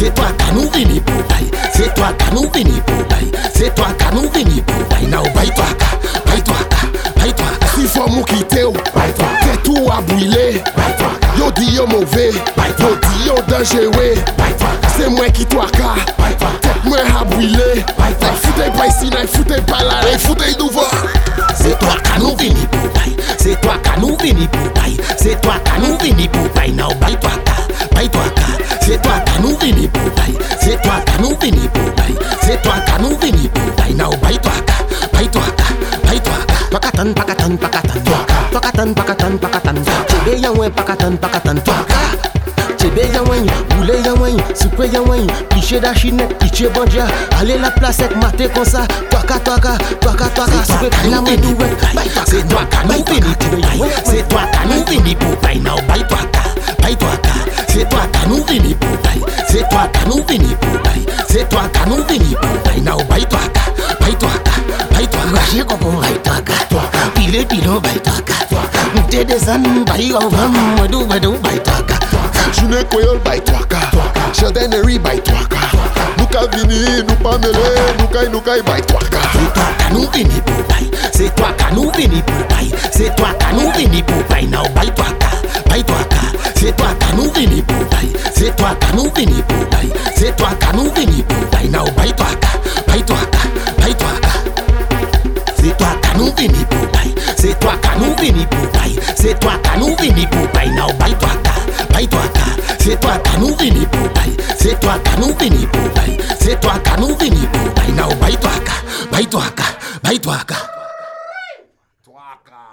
C'est toi qui nous vini bouteille. C'est toi qui nous vini bouteille. C'est toi qui nous vini bouteille. Now, bye toi ka, bye toi ka, bye toi ka. Si faut mou quitter ou, bye toi. T'es tout à brûler, bye toi ka. Yo di yo mauvais, bye toi. Yo di yo dangereux, bye toi. C'est moi qui toi ka, bye toi. Tête moi à brûler, bye toi. Foutez pas ici, n'aille foutez pas là, n'aille foutez nouveau. C'est toi qui nous vini bouteille. C'est toi qui nous vini bouteille. C'est toi qui nous vini bouteille. Now, bye toi ka. Pakatan, pakatan, pakatan Chebe yan wen pakatan, pakatan Chebe yan wen, boule yan wen Supre yan wen, piche da chinek Piche bandja, ale la plasek Mate kon sa, twaka, twaka Twaka, twaka, Se supre la nou mwen vini duwe pou bay Se to a ka nou vini pou bay Se to a ka nou vini pou bay Nou bay to a ka, bay to a ka Se to a ka nou vini pou bay Se to a ka nou vini pou bay Se to a ka nou vini pou bay Nou bay to a ka, bay to a ka, bay to a ka Raje kompon bay twaka Pile pilon bay twaka Mte de san bay ovam Mwedu mwedu bay twaka Jounen koyol bay to a ka, Chandeneri bay to a ka Nou ka vini, nou pa mele, nou kay nou kay bay to a ka Se to a ka nou vini pou bay Se to a ka nou vini pou bay Se to a ka nou vini pou bay Nou bay to a ka, bay to a ka Se to a ka nou vini pou bay Se to a ka nou vini Se vini Se to ata nou vini pou bay Nou bay to ata, bay to ata Se to ata nou vini pou bay Se to ata nou vini pou bay Se to ata nou vini pou bay Nou bay to aka, bay to aka, bay to aka To aka